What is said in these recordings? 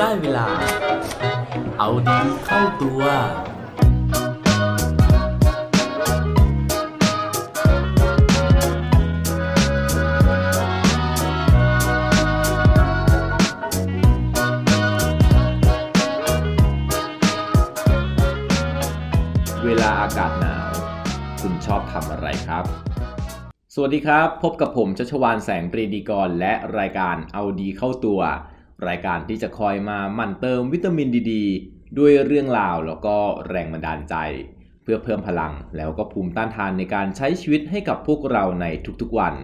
ได้เวลา เอาดีเข้าตัว เวลาอากาศหนาว คุณชอบทำอะไรครับสวัสดีครับ พบกับผมชัชวานแสงปรีดีกรและรายการเอาดีเข้าตัว รายการที่จะคอยมาหมั่นเติมวิตามินดีดด้วยเรื่องราวแล้วก็แรงบันดาลใจ เพื่อเพิ่มพลังแล้วก็ภูมิต้านทานในการใช้ชีวิตให้กับพวกเราในทุกๆวัน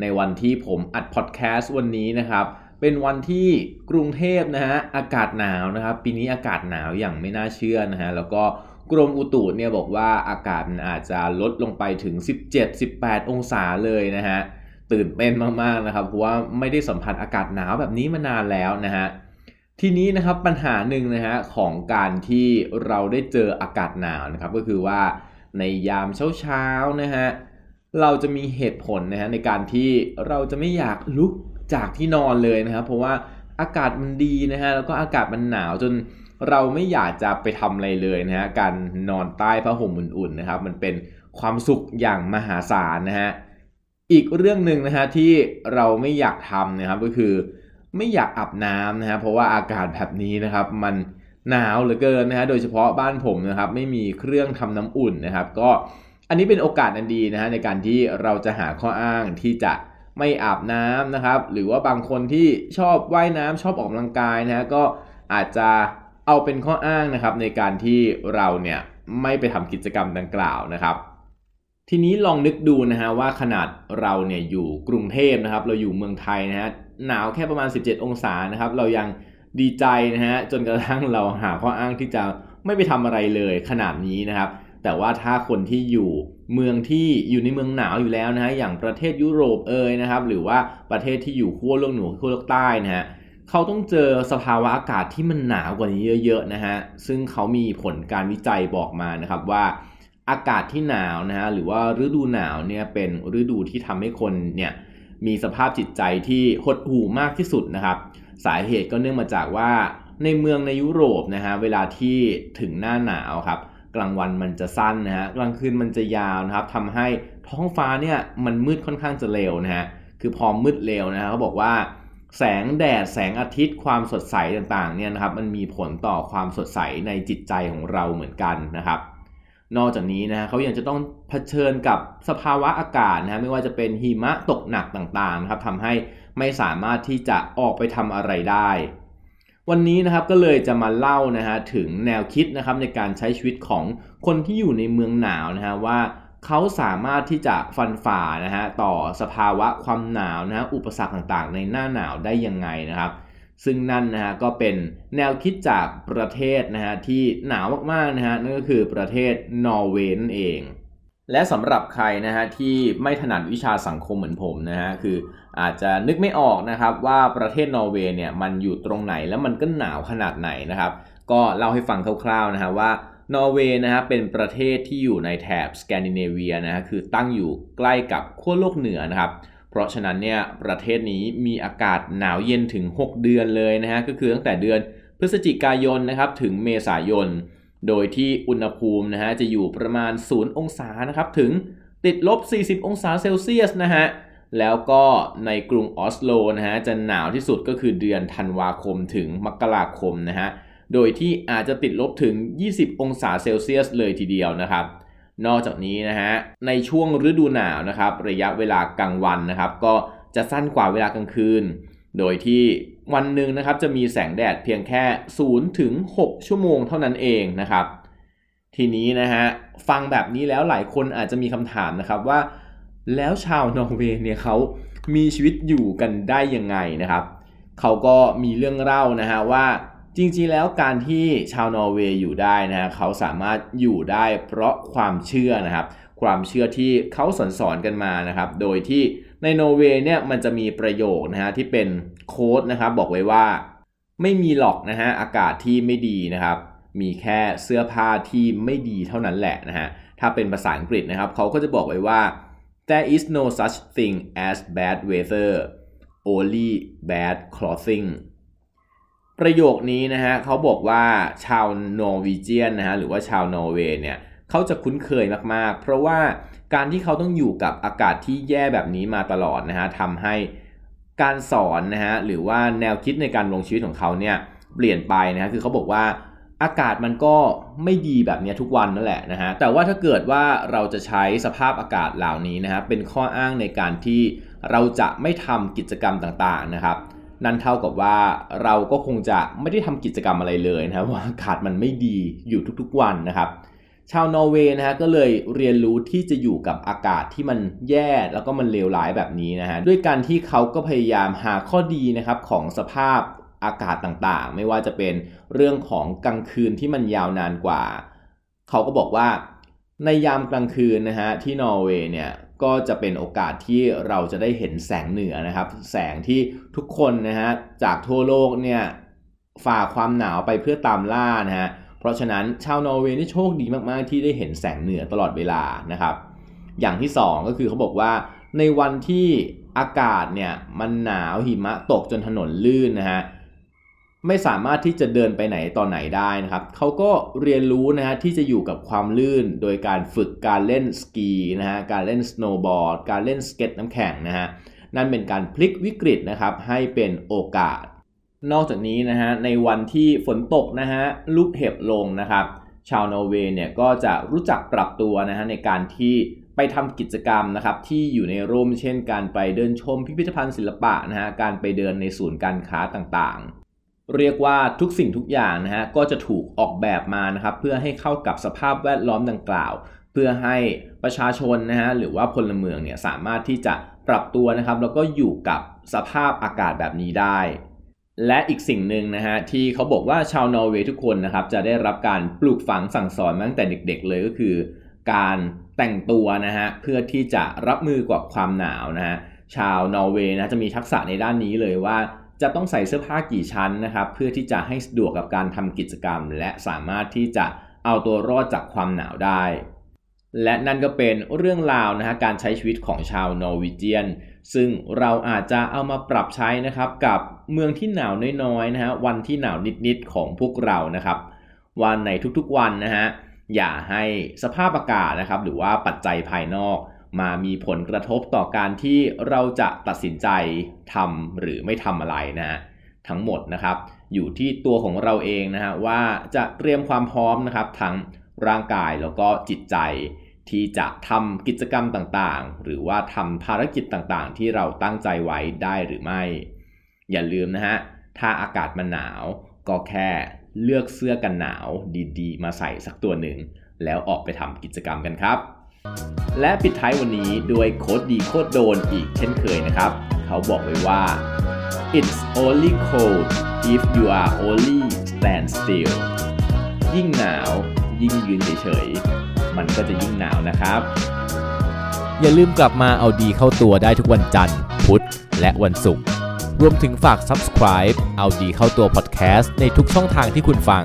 ในวันที่ผมอัดพอดแคสต์วันนี้นะครับ เป็นวันที่กรุงเทพนะฮะอากาศหนาวนะครับปีนี้อากาศหนาวอย่างไม่น่าเชื่อนะฮะแล้วก็กรมอุตุเนี่ยบอกว่าอากาศมันอาจจะลดลงไปถึง 17-18 องศาเลยนะฮะ ตื่นเต้นมากๆนะครับเพราะว่าไม่ได้สัมผัสอากาศหนาวแบบนี้มานานแล้วนะฮะทีนี้นะครับปัญหาหนึ่งนะฮะของการที่เราได้เจออากาศหนาวนะครับ ก็คือว่าในยามเช้าๆนะฮะเราจะมีเหตุผลนะฮะในการที่เราจะไม่อยากลุกจากที่นอนเลยนะครับ เพราะว่าอากาศมันดีนะฮะแล้วก็อากาศมันหนาวจนเราไม่อยากจะไปทำอะไรเลยนะฮะการนอนใต้ผ้าห่มอุ่นๆนะครับ มันเป็นความสุขอย่างมหาศาลนะฮะ อีกเรื่องหนึ่งนะฮะที่เราไม่อยากทำนะครับก็คือไม่อยากอาบน้ำนะฮะเพราะว่าอากาศแบบนี้นะครับมันหนาวเหลือเกินนะฮะโดยเฉพาะบ้านผมนะครับไม่มีเครื่องทำน้ำอุ่นนะครับ ก็อันนี้เป็นโอกาสอันดีนะฮะในการที่เราจะหาข้ออ้างที่จะไม่อาบน้ำนะครับ หรือว่าบางคนที่ชอบว่ายน้ำชอบออกกำลังกายนะฮะก็อาจจะเอาเป็นข้ออ้างนะครับในการที่เราเนี่ยไม่ไปทำกิจกรรมดังกล่าวนะครับ ทีนี้ลองนึกดูนะฮะว่าขนาดเราเนี่ยอยู่กรุงเทพนะครับ เราอยู่เมืองไทยนะฮะหนาวแค่ประมาณ 17 องศานะครับ เรายังดีใจนะฮะจนกระทั่งเราหาข้ออ้างที่จะไม่ไปทำอะไรเลยขนาดนี้นะครับ แต่ว่าถ้าคนที่อยู่เมืองที่อยู่ในเมืองหนาวอยู่แล้วนะฮะอย่างประเทศยุโรปเอ่ยนะครับ หรือว่าประเทศที่อยู่ขั้วโลกเหนือขั้วโลกใต้นะฮะเขาต้องเจอสภาวะอากาศที่มันหนาวกว่านี้เยอะๆนะฮะซึ่งเขามีผลการวิจัยบอกมานะครับว่า อากาศที่หนาวนะฮะหรือว่าฤดูหนาวเนี่ยเป็นฤดูที่ทำให้คนเนี่ยมีสภาพจิตใจที่หดหู่มากที่สุดนะครับ สาเหตุก็เนื่องมาจากว่าในเมืองในยุโรปนะฮะเวลาที่ถึงหน้าหนาวครับกลางวันมันจะสั้นนะฮะกลางคืนมันจะยาวนะครับทำให้ท้องฟ้าเนี่ยมันมืดค่อนข้างจะเร็วนะฮะคือพอมืดเร็วนะฮะเขาบอกว่าแสงแดดแสงอาทิตย์ความสดใสต่างๆเนี่ยนะครับมันมีผลต่อความสดใสในจิตใจของเราเหมือนกันนะครับ นอกจากนี้นะเขายังจะต้องเผชิญกับสภาวะอากาศนะไม่ว่าจะเป็นหิมะตกหนักต่างๆนะครับทำให้ไม่สามารถที่จะออกไปทำอะไรได้ วันนี้นะครับก็เลยจะมาเล่านะฮะถึงแนวคิดนะครับในการใช้ชีวิตของคนที่อยู่ในเมืองหนาวนะฮะว่าเขาสามารถที่จะฟันฝ่านะฮะต่อสภาวะความหนาวนะฮะอุปสรรคต่างๆ ในหน้าหนาวได้ยังไงนะครับ ซึ่งนั่นนะฮะก็เป็นแนวคิดจากประเทศนะฮะที่หนาวมากๆนะฮะนั่นก็คือประเทศนอร์เวย์นั่นเอง และสำหรับใครนะฮะที่ไม่ถนัดวิชาสังคมเหมือนผมนะฮะคืออาจจะนึกไม่ออกนะครับว่าประเทศนอร์เวย์เนี่ยมันอยู่ตรงไหนแล้วมันก็หนาวขนาดไหนนะครับ ก็เล่าให้ฟังคร่าวๆนะฮะว่านอร์เวย์นะฮะเป็นประเทศที่อยู่ในแถบสแกนดิเนเวียนะฮะคือตั้งอยู่ใกล้กับขั้วโลกเหนือนะครับ เพราะฉะนั้นเนี่ยประเทศนี้มีอากาศหนาวเย็นถึง 6 เดือนเลยนะฮะก็คือตั้งแต่เดือนพฤศจิกายนนะครับถึงเมษายน โดยที่อุณหภูมินะฮะจะอยู่ประมาณ 0 องศานะครับถึงติดลบ 40 องศาเซลเซียสนะฮะแล้วก็ในกรุงออสโลนะฮะจะหนาวที่สุดก็คือเดือนธันวาคมถึงมกราคมนะฮะโดยที่อาจจะติดลบถึง 20 องศาเซลเซียสเลยทีเดียวนะครับ นอกจากนี้นะฮะในช่วงฤดูหนาวนะครับระยะเวลากลางวันนะครับ ก็จะสั้นกว่าเวลากลางคืน โดยที่วันหนึ่งนะครับจะมีแสงแดดเพียงแค่ 0 ถึง 6 ชั่วโมงเท่านั้นเองนะครับ ทีนี้นะฮะฟังแบบนี้แล้วหลายคนอาจจะมีคำถามนะครับว่า แล้วชาวนอร์เวย์เนี่ยเขามีชีวิตอยู่กันได้ยังไงนะครับ เขาก็มีเรื่องเล่านะฮะว่า จริงๆ แล้วการที่ชาวนอร์เวย์อยู่ได้นะฮะเขาสามารถอยู่ได้เพราะความเชื่อนะครับ ความเชื่อที่เขาสอนสอนกันมานะครับ โดยที่ในนอร์เวย์เนี่ยมันจะมีประโยคนะฮะที่เป็น quote นะครับ บอกไว้ว่า ไม่มีหรอกนะฮะอากาศที่ไม่ดีนะครับ มีแค่เสื้อผ้าที่ไม่ดีเท่านั้นแหละนะฮะถ้าเป็นภาษาอังกฤษนะครับ เขาก็จะบอกไว้ว่า there is no such thing as bad weather only bad clothing ประโยคนี้นะฮะเขาบอกว่าชาวนอร์วีเจียนนะฮะหรือว่าชาวนอร์เวย์เนี่ยเขาจะคุ้นเคยมากๆ เพราะว่าการที่เขาต้องอยู่กับอากาศที่แย่แบบนี้มาตลอดนะฮะทำให้การสอนนะฮะหรือว่าแนวคิดในการลงชีวิตของเขาเนี่ยเปลี่ยนไปนะฮะคือเขาบอกว่าอากาศมันก็ไม่ดีแบบนี้ทุกวันนั่นแหละนะฮะแต่ว่าถ้าเกิดว่าเราจะใช้สภาพอากาศเหล่านี้นะฮะเป็นข้ออ้างในการที่เราจะไม่ทำกิจกรรมต่างๆนะครับ นั่นเท่ากับว่าเราก็คงจะไม่ได้ทำกิจกรรมอะไรเลยนะครับว่าอากาศมันไม่ดีอยู่ทุกๆวันนะครับ ชาวนอร์เวย์นะฮะก็เลยเรียนรู้ที่จะอยู่กับอากาศที่มันแย่แล้วก็มันเลวร้ายแบบนี้นะฮะด้วยการที่เขาก็พยายามหาข้อดีนะครับของสภาพอากาศต่างๆ ไม่ว่าจะเป็นเรื่องของกลางคืนที่มันยาวนานกว่า เขาก็บอกว่าในยามกลางคืนนะฮะที่นอร์เวย์เนี่ย ก็จะเป็นโอกาสที่เราจะได้เห็นแสงเหนือนะครับ แสงที่ทุกคนนะฮะจากทั่วโลกเนี่ยฝ่าความหนาวไปเพื่อตามล่านะฮะเพราะฉะนั้นชาวนอร์เวย์นี่โชคดีมากๆ ที่ได้เห็นแสงเหนือตลอดเวลานะครับ อย่างที่ 2 ก็คือเขาบอกว่าในวันที่อากาศเนี่ยมันหนาวหิมะตกจนถนนลื่นนะฮะ ไม่สามารถที่จะเดินไปไหนต่อไหนได้นะครับเขาก็เรียนรู้นะฮะที่จะอยู่กับความลื่นโดยการฝึกการเล่นสกีนะฮะการเล่นสโนว์บอร์ดการเล่นสเก็ตน้ำแข็งนะฮะนั่นเป็นการพลิกวิกฤตนะครับให้เป็นโอกาส นอกจากนี้นะฮะในวันที่ฝนตกนะฮะลูกเห็บลงนะครับชาวนอร์เวย์เนี่ยก็จะรู้จักปรับตัวนะฮะในการที่ไปทำกิจกรรมนะครับที่อยู่ในร่มเช่นการไปเดินชมพิพิธภัณฑ์ศิลปะนะฮะการไปเดินในศูนย์การค้าต่างๆ เรียกว่าทุกสิ่งทุกอย่างนะฮะก็จะถูกออกแบบมานะครับเพื่อให้เข้ากับสภาพแวดล้อมดังกล่าว เพื่อให้ประชาชนนะฮะหรือว่าพลเมืองเนี่ยสามารถที่จะปรับตัวนะครับ แล้วก็อยู่กับสภาพอากาศแบบนี้ได้ และอีกสิ่งหนึ่งนะฮะที่เขาบอกว่าชาวนอร์เวย์ทุกคนนะครับจะได้รับการปลูกฝังสั่งสอนมาตั้งแต่เด็ก ๆ เลยก็คือ การแต่งตัวนะฮะเพื่อที่จะรับมือกับความหนาวนะฮะชาวนอร์เวย์นะจะมีทักษะในด้านนี้เลยว่า จะต้องใส่เสื้อผ้ากี่ชั้นนะครับ เพื่อที่จะให้สะดวกกับการทำกิจกรรม และสามารถที่จะเอาตัวรอดจากความหนาวได้ และนั่นก็เป็นเรื่องราวนะฮะการใช้ชีวิตของชาว Norwegian ซึ่งเราอาจจะเอามาปรับใช้นะครับกับเมืองที่หนาวน้อยๆนะฮะวันที่หนาวนิดๆของพวกเรานะครับวันในทุกๆวันนะฮะอย่าให้สภาพอากาศนะครับหรือว่าปัจจัยภายนอก มามีผลกระทบต่อการที่เราจะตัดสินใจทำหรือไม่ทำอะไรนะฮะทั้งหมดนะครับอยู่ที่ตัวของเราเองนะฮะว่าจะเตรียมความพร้อมนะครับทั้งร่างกายแล้วก็จิตใจ ที่จะทำกิจกรรมต่างๆ หรือว่าทำภารกิจต่างๆ ที่เราตั้งใจไว้ได้หรือไม่ อย่าลืมนะฮะถ้าอากาศมันหนาวก็แค่เลือกเสื้อกันหนาวดีๆ มาใส่สักตัวหนึ่ง แล้วออกไปทำกิจกรรมกันครับ และปิดท้ายวันนี้ด้วยโคดดีโคดโดนอีกเช่นเคยนะครับ เขาบอกไว้ว่า it's only cold if you are only stand still ยิ่งหนาว ยิ่งยืนเฉยๆ มันก็จะยิ่งหนาวนะครับ อย่าลืมกลับมาเอาดีเข้าตัวได้ทุกวันจันทร์ พุธ และวันศุกร์ รวมถึงฝาก subscribe เอาดีเข้าตัว podcast ในทุกช่องทางที่คุณฟัง